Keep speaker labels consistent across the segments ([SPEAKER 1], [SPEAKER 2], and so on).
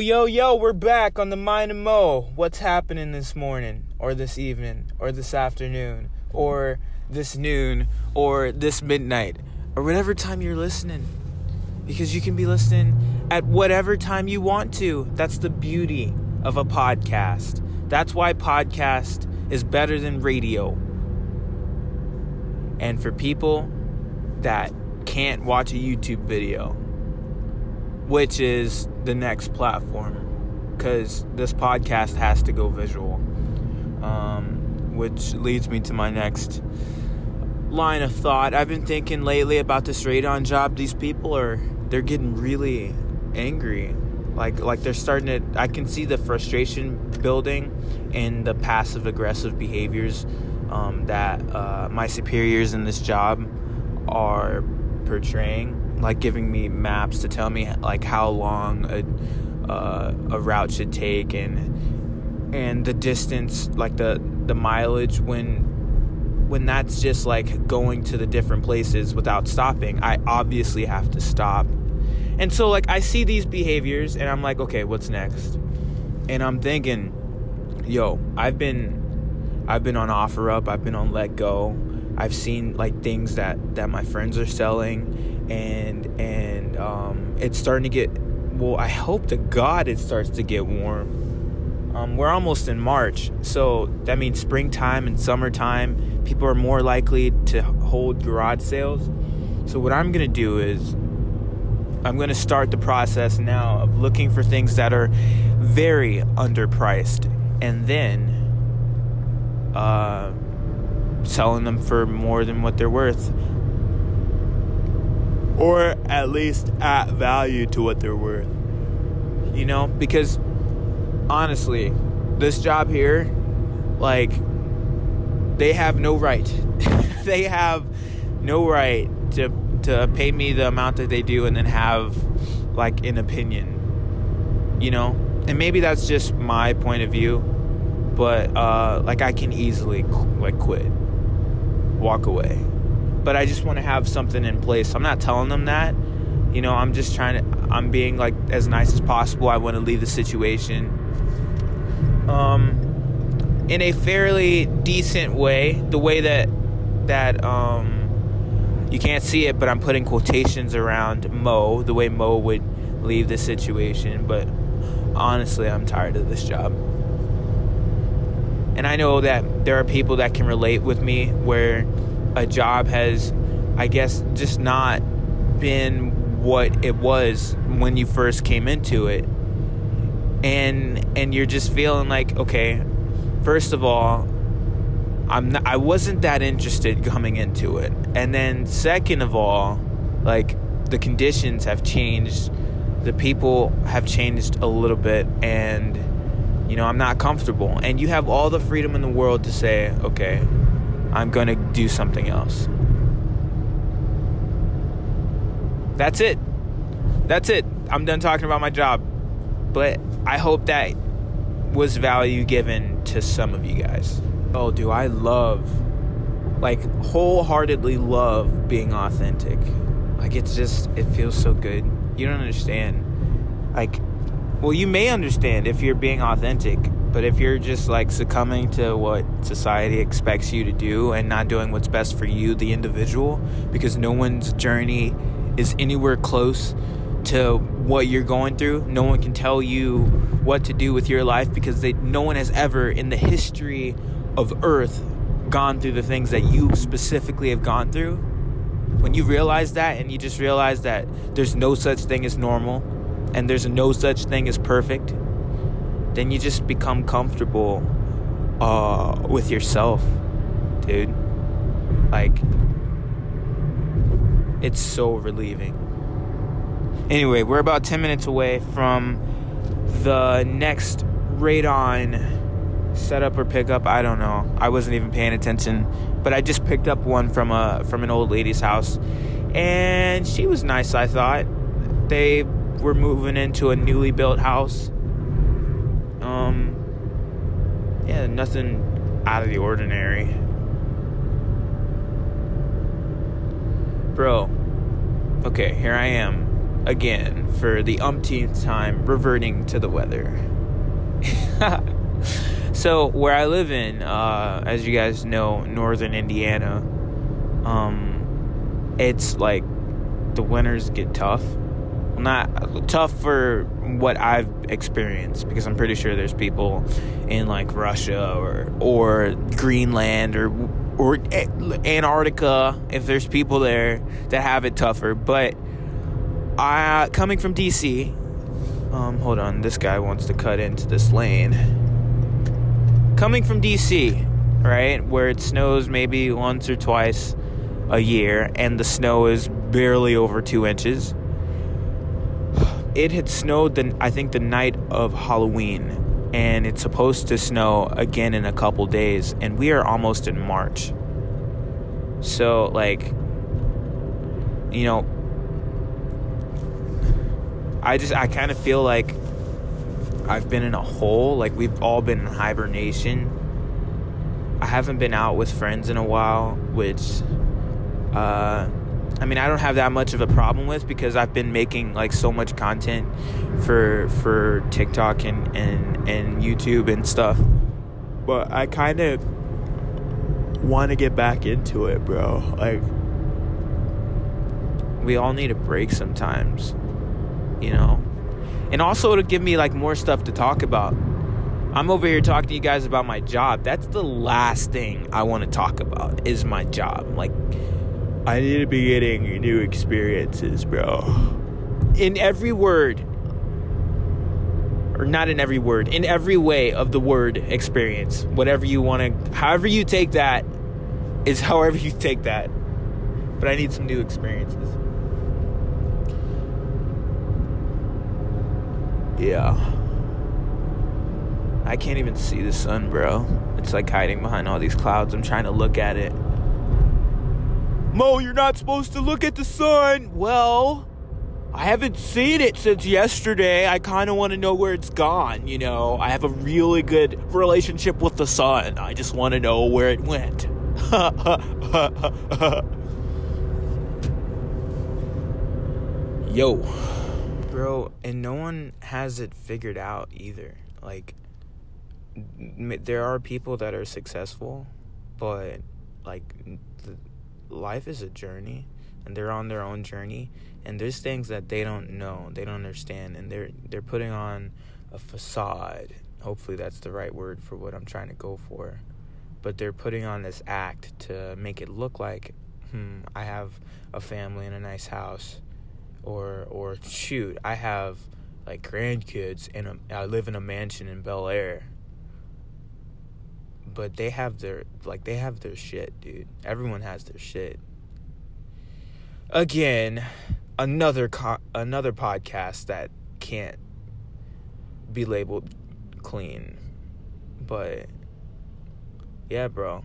[SPEAKER 1] Yo, yo, we're back on the Mind of Mo. What's happening this morning, or this evening, or this afternoon, or this noon, or this midnight, or whatever time you're listening? Because you can be listening at whatever time you want to. That's the beauty of a podcast. That's why podcast is better than radio. And for people that can't watch a YouTube video, which is the next platform because this podcast has to go visual. Um, which leads me to my next line of thought. I've been thinking lately about this radon job. These people are they're getting really angry. Like like they're starting to I can see the frustration building and the passive aggressive behaviors um, that uh, my superiors in this job are portraying like giving me maps to tell me like how long a uh, a route should take and and the distance like the the mileage when when that's just like going to the different places without stopping I obviously have to stop. And so like I see these behaviors and I'm like okay what's next? And I'm thinking yo I've been I've been on OfferUp I've been on letgo I've seen like things that that my friends are selling and and um, it's starting to get well i hope to god it starts to get warm. Um, we're almost in march so that means springtime and summertime people are more likely to hold garage sales. So what i'm to do is i'm going to start the process now of looking for things that are very underpriced and then uh, selling them for more than what they're worth or at least at value to what they're worth. You know, because honestly, this job here, like, they have no right. they have no right to to pay me the amount that they do and then have like an opinion. You know, and maybe that's just my point of view, but uh, like I can easily like quit, walk away but I just want to have something in place. I'm not telling them that. You know, I'm just trying to I'm being like as nice as possible. I want to leave the situation um in a fairly decent way, the way that that um you can't see it, but I'm putting quotations around Mo, the way Mo would leave the situation, but honestly, I'm tired of this job. And I know that there are people that can relate with me where a job has, I guess, just not been what it was when you first came into it. And and you're just feeling like, okay, first of all, I'm not, I wasn't that interested coming into it. And then second of all, like the conditions have changed. The people have changed a little bit and you know, I'm not comfortable. And you have all the freedom in the world to say, okay, I'm going to do something else. That's it. That's it. I'm done talking about my job. But I hope that was value given to some of you guys. Oh, do I love, like, wholeheartedly love being authentic. Like, it's just, it feels so good. You don't understand. Like, well, you may understand if you're being authentic, but if you're just like succumbing to what society expects you to do and not doing what's best for you, the individual, because no one's journey is anywhere close to what you're going through, no one can tell you what to do with your life because they, no one has ever in the history of Earth gone through the things that you specifically have gone through. When you realize that and you just realize that there's no such thing as normal and there's no such thing as perfect then you just become comfortable uh, with yourself, dude. Like, it's so relieving. Anyway, we're about 10 minutes away from the next radon setup or pickup. I don't know. I wasn't even paying attention, but I just picked up one from a from an old lady's house, and she was nice. I thought they were moving into a newly built house um, yeah, nothing out of the ordinary. Bro, okay, here I am. again for the umpteenth time reverting to the weather. so where I live in, uh, as you guys know, northern Indiana, um, it's like the winters get tough. Not tough for what I've experienced because I'm pretty sure there's people in like Russia or or Greenland or or Antarctica if there's people there that have it tougher. But I coming from DC. Um, hold on, this guy wants to cut into this lane. Coming from DC, right, where it snows maybe once or twice a year, and the snow is barely over two inches. It had snowed the I think the night of Halloween, and it's supposed to snow again in a couple days, and we are almost in March. So like, you know, I just I kind of feel like I've been in a hole, like we've all been in hibernation. I haven't been out with friends in a while, which uh I mean, I don't have that much of a problem with because I've been making like so much content for for TikTok and and and YouTube and stuff. But I kind of want to get back into it, bro. Like we all need a break sometimes you know? And also to give me like more stuff to talk about. I'm over here talking to you guys about my job. That's the last thing I want to talk about is my job. Like I need to be getting new experiences, bro. In every word or not in every word, in every way of the word experience. Whatever you want to however you take that is however you take that. But I need some new experiences. Yeah. I can't even see the sun, bro. It's like hiding behind all these clouds. I'm trying to look at it. Mo, you're not supposed to look at the sun. Well, I haven't seen it since yesterday. I kind of want to know where it's gone, you know. I have a really good relationship with the sun. I just want to know where it went. Yo bro and no one has it figured out either like there are people that are successful but like life is a journey and they're on their own journey and there's things that they don't know they don't understand and they're they're putting on a facade hopefully that's the right word for what I'm trying to go for but they're putting on this act to make it look like hmm I have a family and a nice house or or shoot, I have like grandkids and I live in a mansion in Bel Air. But they have their like they have their shit, dude. Everyone has their shit. Again, another co- another podcast that can't be labeled clean. But yeah, bro.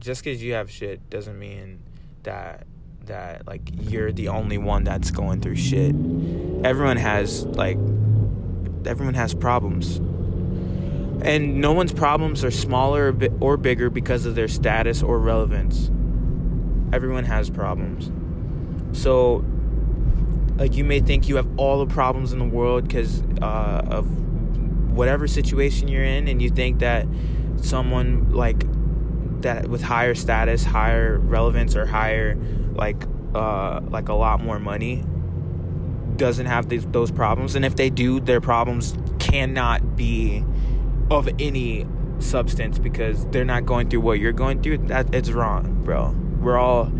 [SPEAKER 1] Just cuz you have shit doesn't mean that that like you're the only one that's going through shit. Everyone has like everyone has problems. And no one's problems are smaller or bigger because of their status or relevance. Everyone has problems. So like you may think you have all the problems in the world because uh, of whatever situation you're in and you think that someone like that with higher status, higher relevance, or higher like uh, like a lot more money doesn't have these those problems, and if they do, their problems cannot be of any substance because they're not going through what you're going through. That it's wrong, bro. We're all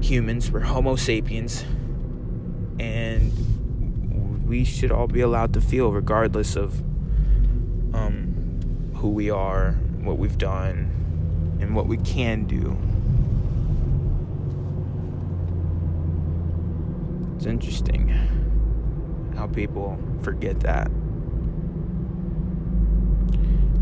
[SPEAKER 1] humans. We're Homo sapiens, and we should all be allowed to feel, regardless of um, who we are, what we've done, and what we can do. It's interesting how people forget that.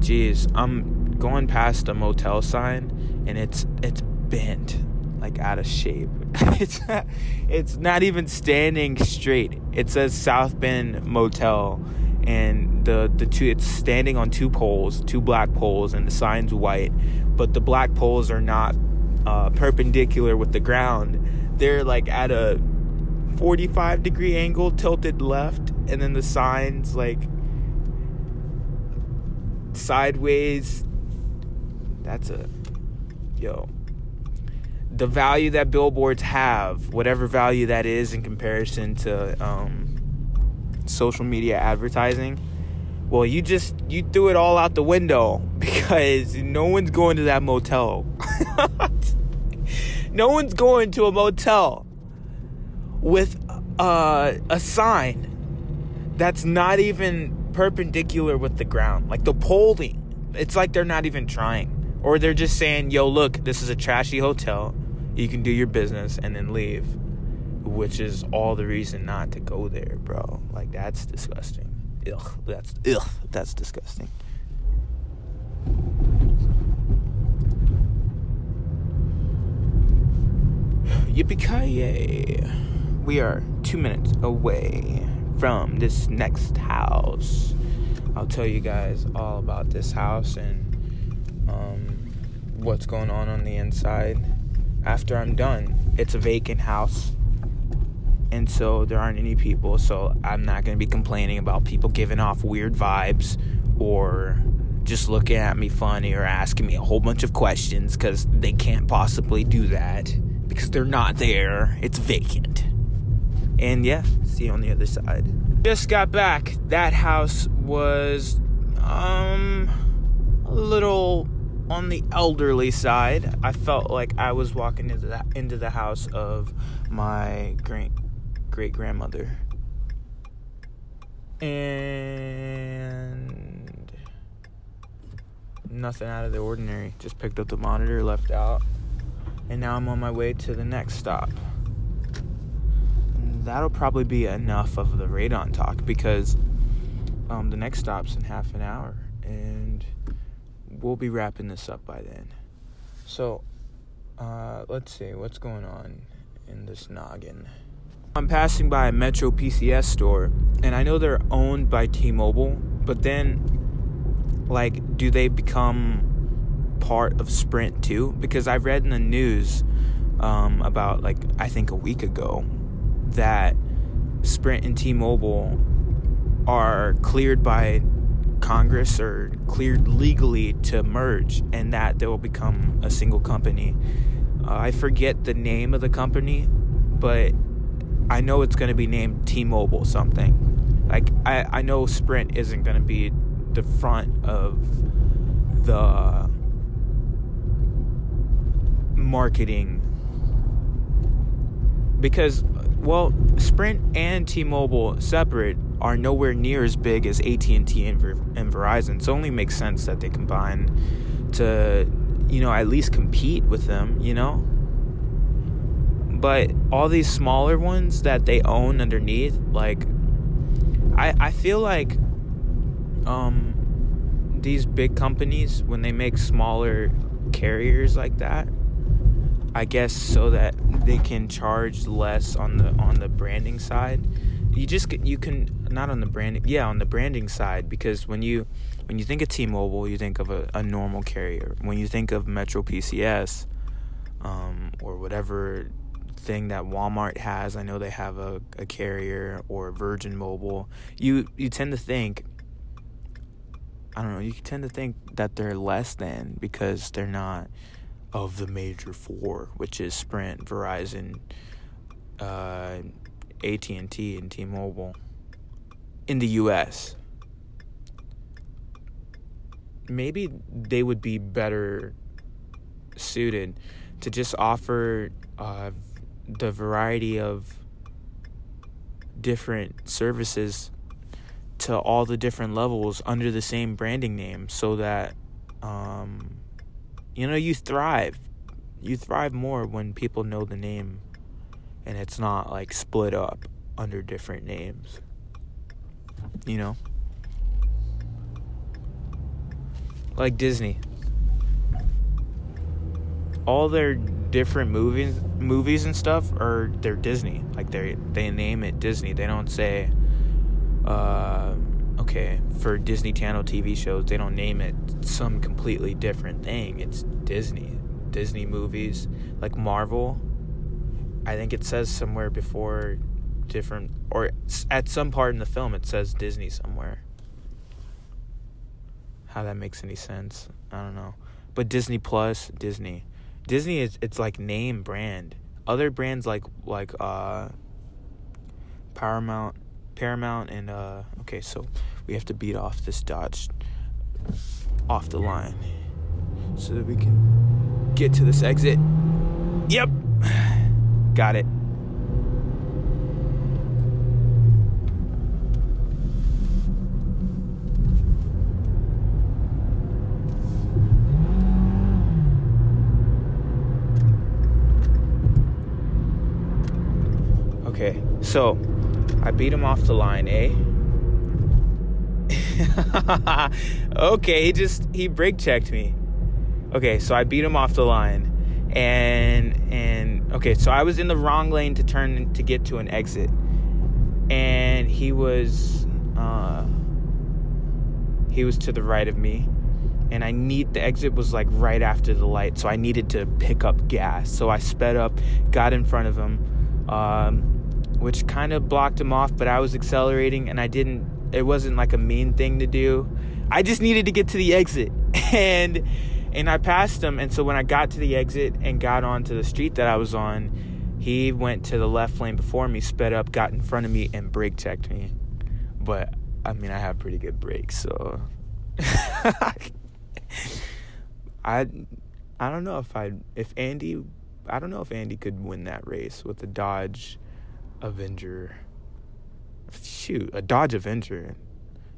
[SPEAKER 1] Jeez, I'm going past a motel sign and it's it's bent like out of shape. it's not, it's not even standing straight. It says South Bend Motel and the the two it's standing on two poles, two black poles and the sign's white but the black poles are not uh, perpendicular with the ground. They're like at a 45 degree angle tilted left and then the signs like sideways that's a yo. The value that billboards have whatever value that is in comparison to um, social media advertising well you just you threw it all out the window because no one's going to that motel. No one's going to a motel with uh, a sign that's not even perpendicular with the ground. Like the polling, it's like they're not even trying. Or they're just saying, yo, look, this is a trashy hotel. You can do your business and then leave. Which is all the reason not to go there, bro. Like, that's disgusting. Ugh, that's, ugh, that's disgusting. Yippee-ki-yay we are two minutes away from this next house. I'll tell you guys all about this house and um, what's going on on the inside after I'm done. It's a vacant house, and so there aren't any people, so I'm not going to be complaining about people giving off weird vibes or just looking at me funny or asking me a whole bunch of questions because they can't possibly do that because they're not there. It's vacant. And yeah, see you on the other side. Just got back. That house was um a little on the elderly side. I felt like I was walking into the into the house of my great great grandmother. And nothing out of the ordinary. Just picked up the monitor, left out, and now I'm on my way to the next stop that'll probably be enough of the radon talk because um, the next stop's in half an hour and we'll be wrapping this up by then. So, uh, let's see what's going on in this noggin. I'm passing by a Metro PCS store and I know they're owned by T Mobile, but then, like, do they become part of Sprint too? Because I read in the news um, about, like, I think a week ago that Sprint and T-Mobile are cleared by Congress or cleared legally to merge and that they will become a single company. Uh, I forget the name of the company, but I know it's going to be named T-Mobile something. Like I, I know Sprint isn't going to be the front of the marketing because well, Sprint and T-Mobile separate are nowhere near as big as AT&T and, Ver- and Verizon. So it only makes sense that they combine to, you know, at least compete with them, you know? But all these smaller ones that they own underneath, like I I feel like um these big companies when they make smaller carriers like that I guess so that they can charge less on the on the branding side. You just you can not on the branding yeah on the branding side because when you when you think of T-Mobile you think of a, a normal carrier. When you think of Metro PCS um, or whatever thing that Walmart has, I know they have a, a carrier or Virgin Mobile. You you tend to think I don't know, you tend to think that they're less than because they're not of the major four, which is Sprint, Verizon, uh, AT&T, and T-Mobile in the U.S. Maybe they would be better suited to just offer uh, the variety of different services to all the different levels under the same branding name so that um, you know, you thrive. You thrive more when people know the name and it's not like split up under different names. You know? Like Disney. All their different movies movies and stuff are they're Disney. Like they they name it Disney. They don't say uh okay, for Disney Channel TV shows, they don't name it some completely different thing. It's Disney. Disney movies, like Marvel. I think it says somewhere before different, or at some part in the film, it says Disney somewhere. How that makes any sense, I don't know. But Disney Plus, Disney, Disney is it's like name brand. Other brands like like uh Paramount, Paramount, and uh okay, so we have to beat off this Dodge off the line so that we can get to this exit. Yep. Got it. Okay, so I beat him off the line, eh? okay, he just he brake checked me. Okay, so I beat him off the line. And and okay, so I was in the wrong lane to turn to get to an exit. And he was uh he was to the right of me. And I need the exit was like right after the light, so I needed to pick up gas. So I sped up, got in front of him, um, which kind of blocked him off. But I was accelerating, and I didn't it wasn't like a mean thing to do. I just needed to get to the exit. And and I passed him and so when I got to the exit and got onto the street that I was on, he went to the left lane before me, sped up, got in front of me and brake checked me. But I mean, I have pretty good brakes, so I I don't know if I if Andy I don't know if Andy could win that race with the Dodge Avenger shoot, a Dodge Avenger.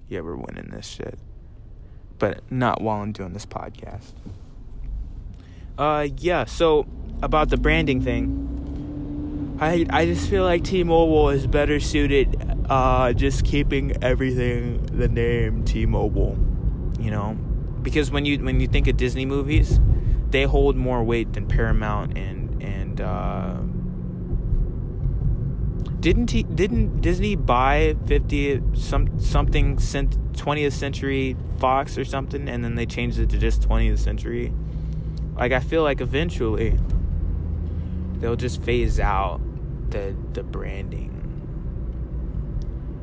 [SPEAKER 1] Yeah, we're winning this shit. But not while I'm doing this podcast. Uh, yeah, so about the branding thing, I I just feel like T-Mobile is better suited uh just keeping everything the name T-Mobile, you know? Because when you when you think of Disney movies, they hold more weight than Paramount and and uh didn't he didn't Disney buy 50 some something 20th century Fox or something and then they changed it to just 20th century? Like I feel like eventually they'll just phase out the the branding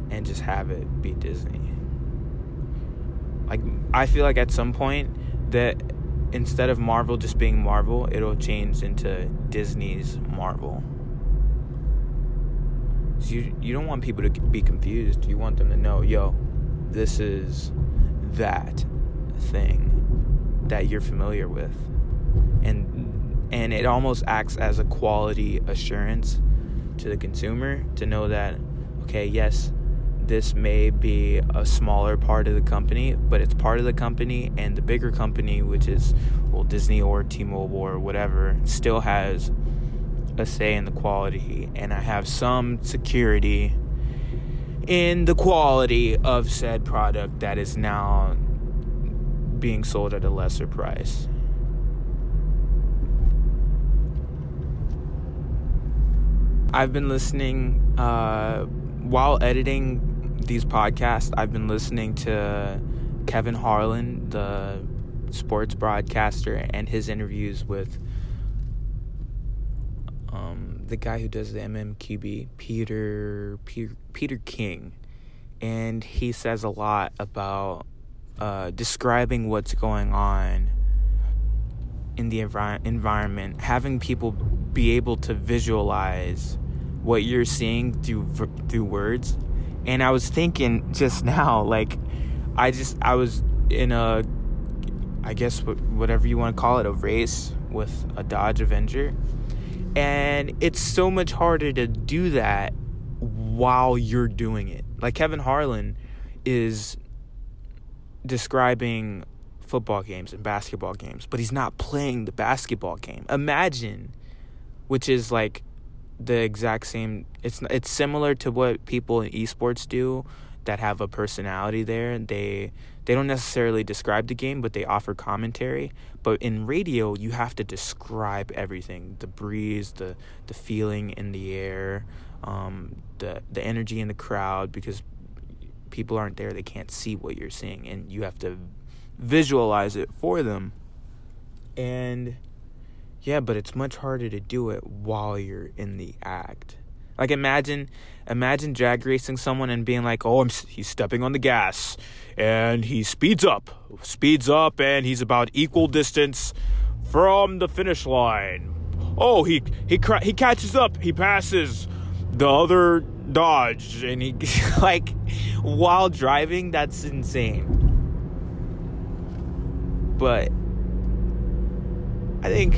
[SPEAKER 1] and just have it be Disney. Like I feel like at some point that instead of Marvel just being Marvel it'll change into Disney's Marvel you you don't want people to be confused. You want them to know, yo, this is that thing that you're familiar with. And and it almost acts as a quality assurance to the consumer to know that okay, yes, this may be a smaller part of the company, but it's part of the company, and the bigger company, which is well Disney or T-Mobile or whatever, still has a say in the quality and I have some security in the quality of said product that is now being sold at a lesser price. I've been listening uh, while editing these podcasts. I've been listening to Kevin Harlan, the sports broadcaster, and his interviews with the guy who does the MMQB, Peter, Peter Peter King, and he says a lot about uh, describing what's going on in the envi- environment, having people be able to visualize what you're seeing through through words. And I was thinking just now, like, I just I was in a, I guess whatever you want to call it, a race with a Dodge Avenger and it's so much harder to do that while you're doing it. Like Kevin Harlan is describing football games and basketball games, but he's not playing the basketball game. Imagine, which is like the exact same it's it's similar to what people in esports do that have a personality there. They they don't necessarily describe the game, but they offer commentary. But in radio, you have to describe everything: the breeze, the the feeling in the air, um, the the energy in the crowd, because people aren't there; they can't see what you're seeing, and you have to visualize it for them. And yeah, but it's much harder to do it while you're in the act. Like imagine, imagine drag racing someone and being like, "Oh, I'm, he's stepping on the gas, and he speeds up, speeds up, and he's about equal distance from the finish line. Oh, he he he catches up, he passes the other Dodge, and he like while driving. That's insane. But I think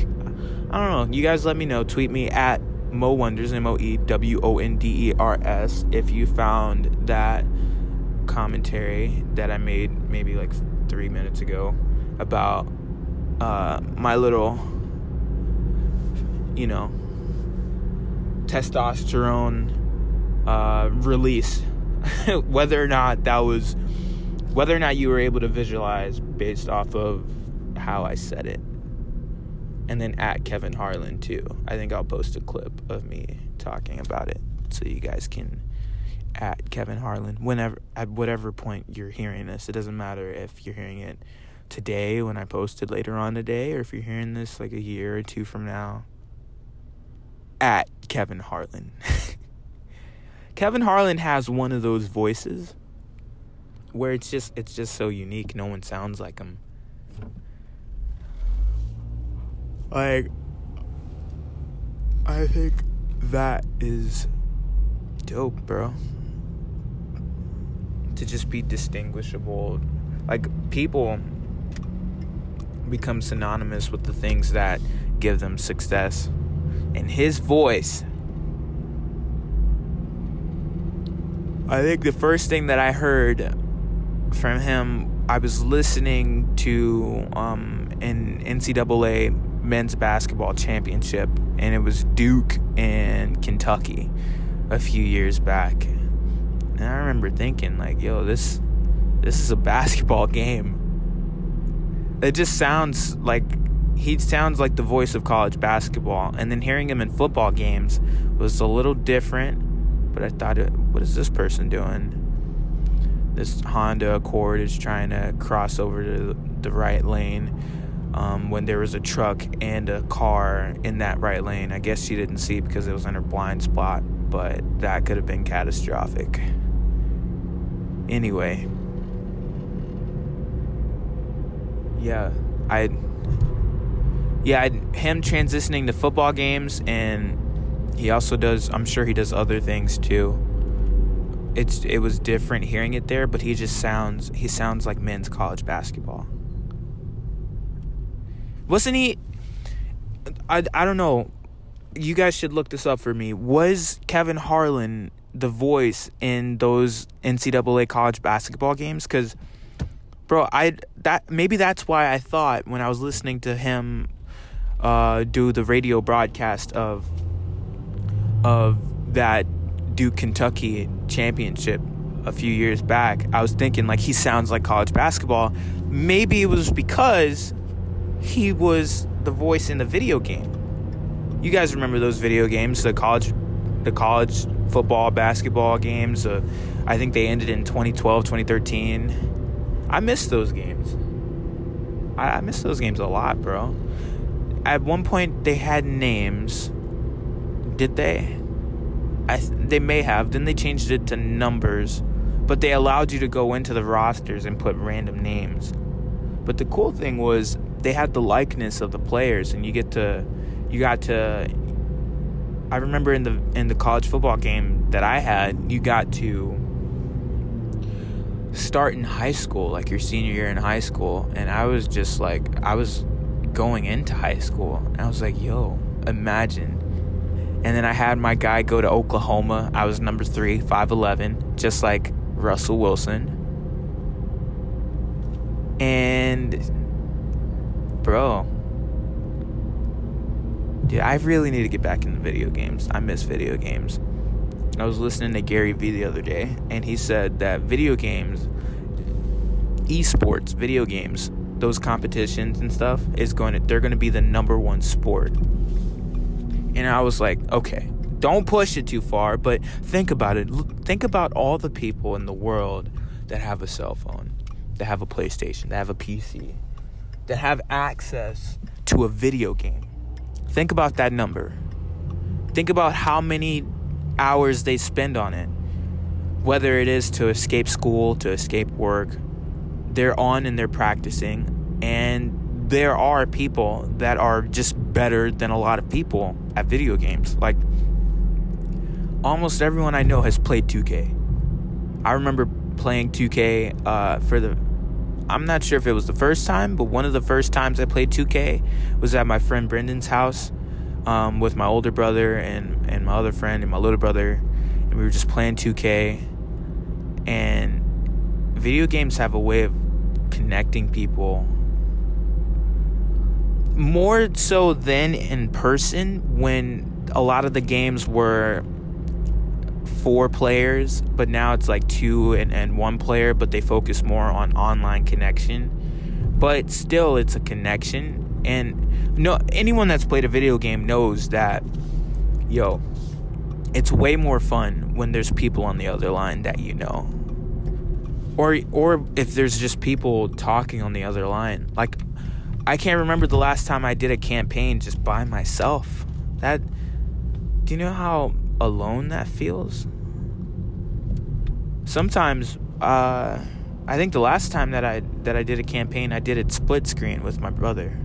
[SPEAKER 1] I don't know. You guys let me know. Tweet me at Moe Wonders M O E W O N D E R S if you found that commentary that I made maybe like three minutes ago about uh, my little, you know, testosterone uh, release. whether or not that was, whether or not you were able to visualize based off of how I said it. And then at Kevin Harlan too. I think I'll post a clip of me talking about it so you guys can at Kevin Harlan whenever at whatever point you're hearing this. It doesn't matter if you're hearing it today when I posted later on today or if you're hearing this like a year or two from now. At Kevin Harlan. Kevin Harlan has one of those voices where it's just it's just so unique. No one sounds like him. Like I think that is dope, bro to just be distinguishable. Like people become synonymous with the things that give them success. And his voice I think the first thing that I heard from him, I was listening to um, an NCAA men's basketball championship, and it was Duke and Kentucky a few years back. And I remember thinking, like, yo, this this is a basketball game. It just sounds like he sounds like the voice of college basketball. And then hearing him in football games was a little different. But I thought, uh, what is this person doing? This Honda Accord is trying to cross over to the right lane um, when there was a truck and a car in that right lane. I guess she didn't see because it was in her blind spot, but that could have been catastrophic. Anyway, yeah, I, yeah, I, him transitioning to football games, and he also does. I'm sure he does other things too. It's it was different hearing it there, but he just sounds he sounds like men's college basketball. Wasn't he? I, I don't know. You guys should look this up for me. Was Kevin Harlan the voice in those NCAA college basketball games because bro I that maybe that's why I thought when I was listening to him uh, do the radio broadcast of of that Duke Kentucky championship a few years back I was thinking like he sounds like college basketball maybe it was because he was the voice in the video game you guys remember those video games the college the college football, basketball games. Uh, I think they ended in 2012, 2013. I miss those games. I, I miss those games a lot, bro. At one point, they had names. Did they? I they may have. Then they changed it to numbers, but they allowed you to go into the rosters and put random names. But the cool thing was they had the likeness of the players, and you get to you got to I remember in the in the college football game that I had, you got to start in high school, like your senior year in high school, and I was just like I was going into high school, and I was like, "Yo, imagine." And then I had my guy go to Oklahoma. I was number 3, 5'11, just like Russell Wilson. And bro, Dude, I really need to get back into video games. I miss video games. I was listening to Gary Vee the other day, and he said that video games, esports, video games, those competitions and stuff is going to they're going to be the number one sport. And I was like, okay, don't push it too far, but think about it. Think about all the people in the world that have a cell phone, that have a PlayStation, that have a PC, that have access to a video game Think about that number. Think about how many hours they spend on it. Whether it is to escape school, to escape work, they're on and they're practicing. And there are people that are just better than a lot of people at video games. Like, almost everyone I know has played 2K. I remember playing 2K uh, for the. I'm not sure if it was the first time, but one of the first times I played 2K was at my friend Brendan's house um, with my older brother and, and my other friend and my little brother. And we were just playing 2K. And video games have a way of connecting people more so than in person when a lot of the games were four players, but now it's like two and, and one player, but they focus more on online connection. But still, it's a connection. And no, anyone that's played a video game knows that, yo, it's way more fun when there's people on the other line that you know. Or, or if there's just people talking on the other line. Like, I can't remember the last time I did a campaign just by myself. That, do you know how alone that feels. Sometimes, uh, I think the last time that I that I did a campaign, I did it split screen with my brother.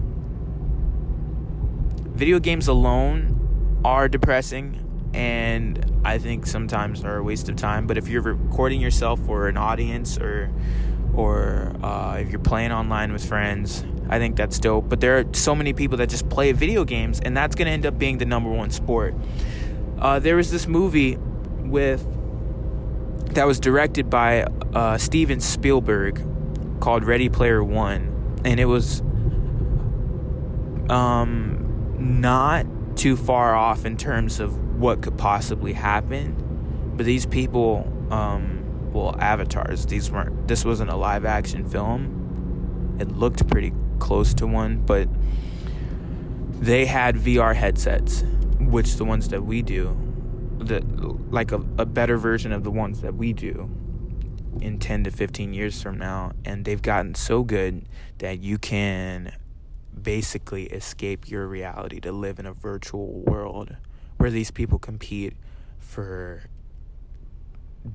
[SPEAKER 1] Video games alone are depressing, and I think sometimes are a waste of time. But if you're recording yourself for an audience, or or uh, if you're playing online with friends, I think that's dope. But there are so many people that just play video games, and that's gonna end up being the number one sport. Uh, there was this movie with that was directed by uh, Steven Spielberg called Ready Player One, and it was um, not too far off in terms of what could possibly happen. But these people, um, well, avatars. These weren't. This wasn't a live action film. It looked pretty close to one, but they had VR headsets which the ones that we do, the like a, a better version of the ones that we do in 10 to 15 years from now and they've gotten so good that you can basically escape your reality to live in a virtual world where these people compete for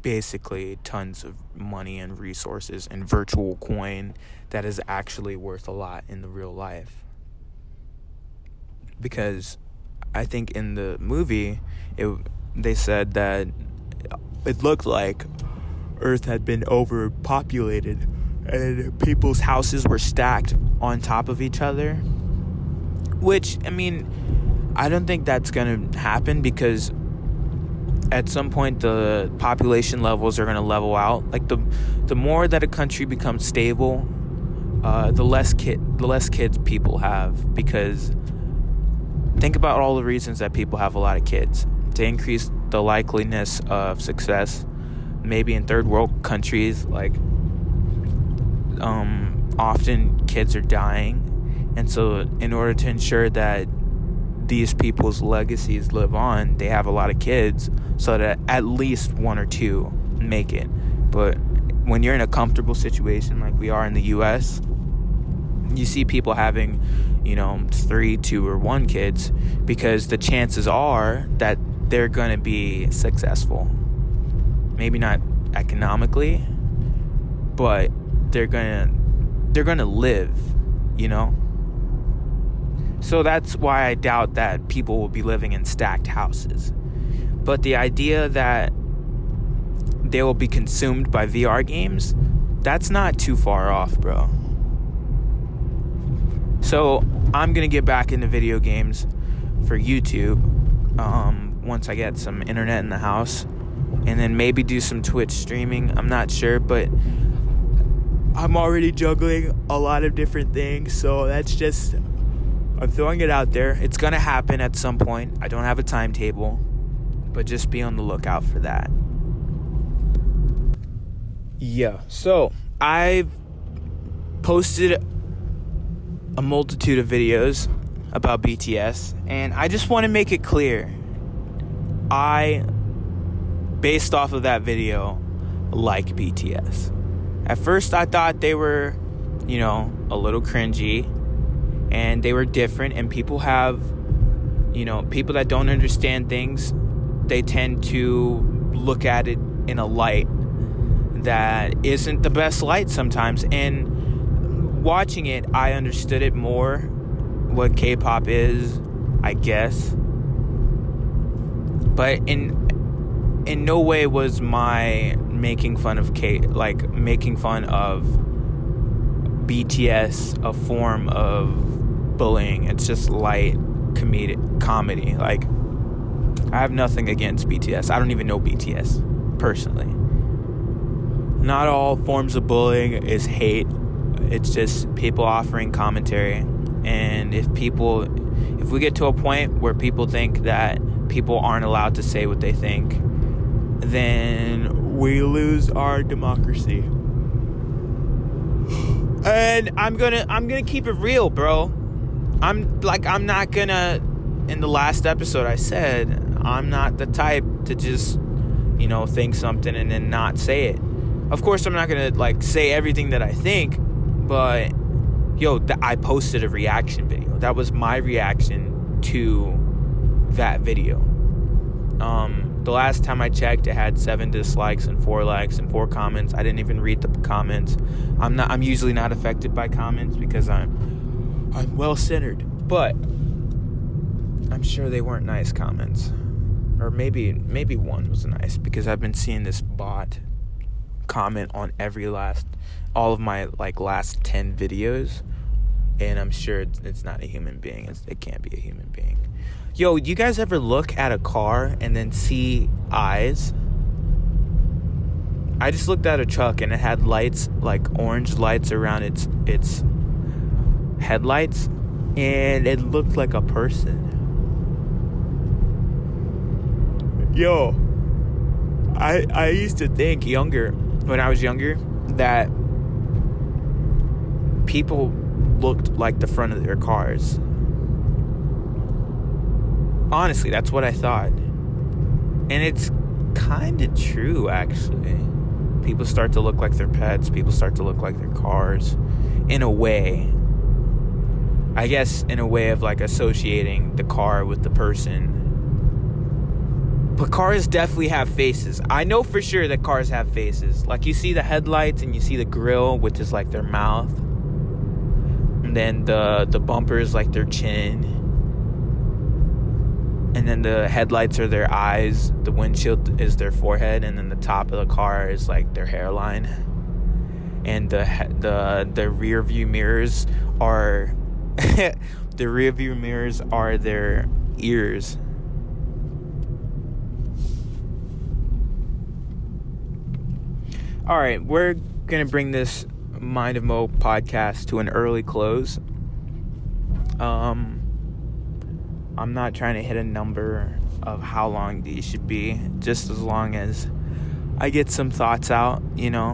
[SPEAKER 1] basically tons of money and resources and virtual coin that is actually worth a lot in the real life. Because I think in the movie, it they said that it looked like Earth had been overpopulated and people's houses were stacked on top of each other. Which, I mean, I don't think that's going to happen because at some point the population levels are going to level out. Like the the more that a country becomes stable, uh, the less kid the less kids people have because think about all the reasons that people have a lot of kids. To increase the likeliness of success maybe in third world countries like um, often kids are dying. And so in order to ensure that these people's legacies live on they have a lot of kids so that at least one or two make it. But when you're in a comfortable situation like we are in the US you see people having you know, three, two, or one kids because the chances are that they're going to be successful. Maybe not economically, but they're going to they're going to live, you know? So that's why I doubt that people will be living in stacked houses. But the idea that they will be consumed by VR games, that's not too far off, bro. So I'm gonna get back into video games for YouTube um, once I get some internet in the house, and then maybe do some Twitch streaming. I'm not sure, but I'm already juggling a lot of different things, so that's just I'm throwing it out there. It's gonna happen at some point. I don't have a timetable, but just be on the lookout for that. Yeah, so I've posted a multitude of videos about BTS, and I just want to make it clear I, based off of that video, like BTS. At first, I thought they were, you know, a little cringy and they were different, and people have, you know, people that don't understand things they tend to look at it in a light that isn't the best light sometimes. And watching it, I understood it more what K pop is, I guess. But in in no way was my making fun of K like making fun of BTS a form of bullying. It's just light comedic comedy. Like I have nothing against BTS. I don't even know BTS personally. Not all forms of bullying is hate. It's just people offering commentary. And if people if we get to a point where people think that people aren't allowed to say what they think, then we lose our democracy. And I'm to I'm to keep it real, bro. I'm like I'm not to in the last episode I said I'm not the type to just, you know, think something and then not say it. Of course, I'm not gonna like say everything that I think, but yo, th- I posted a reaction video. That was my reaction to that video. Um, the last time I checked, it had seven dislikes and four likes and four comments. I didn't even read the comments. I'm not. I'm usually not affected by comments because I'm I'm well centered. But I'm sure they weren't nice comments or maybe maybe one was nice because I've been seeing this bot comment on every last all of my like last 10 videos and I'm sure it's, it's not a human being. It's, it can't be a human being. Yo you guys ever look at a car and then see eyes? I just looked at a truck and it had lights like orange lights around its its headlights and it looked like a person. Yo, I I used to think younger when I was younger that people looked like the front of their cars. Honestly, that's what I thought. And it's kind of true actually. People start to look like their pets, people start to look like their cars in a way. I guess in a way of like associating the car with the person but cars definitely have faces. I know for sure that cars have faces. Like you see the headlights and you see the grill, which is like their mouth. And then the the bumpers like their chin. And then the headlights are their eyes, the windshield is their forehead, and then the top of the car is like their hairline. And the the the rear view mirrors are the rear view mirrors are their ears All right, we're going to bring this Mind of Moe podcast to an early close. Um, I'm not trying to hit a number of how long these should be, just as long as I get some thoughts out, you know.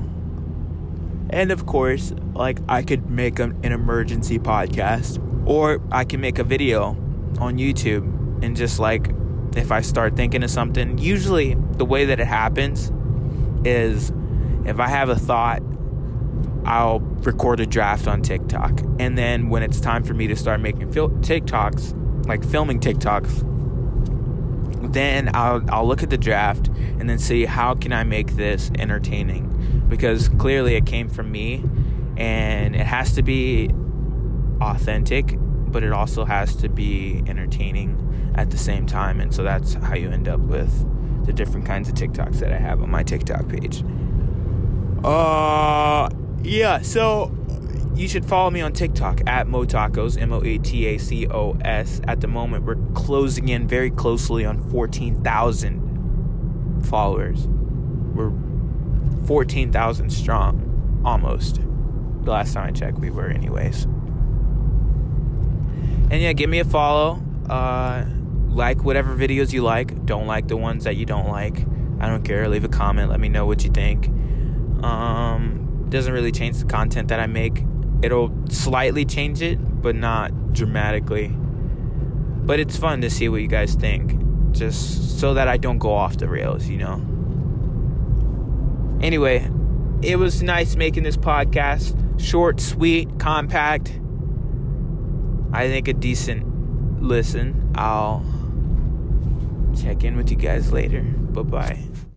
[SPEAKER 1] And of course, like I could make an, an emergency podcast, or I can make a video on YouTube and just like if I start thinking of something, usually the way that it happens is if I have a thought, I'll record a draft on TikTok. And then when it's time for me to start making fil- TikToks, like filming TikToks, then I'll I'll look at the draft and then see how can I make this entertaining because clearly it came from me and it has to be authentic but it also has to be entertaining at the same time and so that's how you end up with the different kinds of TikToks that I have on my TikTok page. Uh, yeah. So you should follow me on TikTok at Moatacos, M O A T A C O S. At the moment, we're closing in very closely on 14,000 followers. We're 14,000 strong, almost. The last time I checked, we were, anyways. And yeah, give me a follow. Uh, like whatever videos you like. Don't like the ones that you don't like. I don't care. Leave a comment. Let me know what you think. Um, doesn't really change the content that I make. It'll slightly change it, but not dramatically. But it's fun to see what you guys think, just so that I don't go off the rails, you know. Anyway, it was nice making this podcast. Short, sweet, compact. I think a decent listen. I'll check in with you guys later. Bye bye.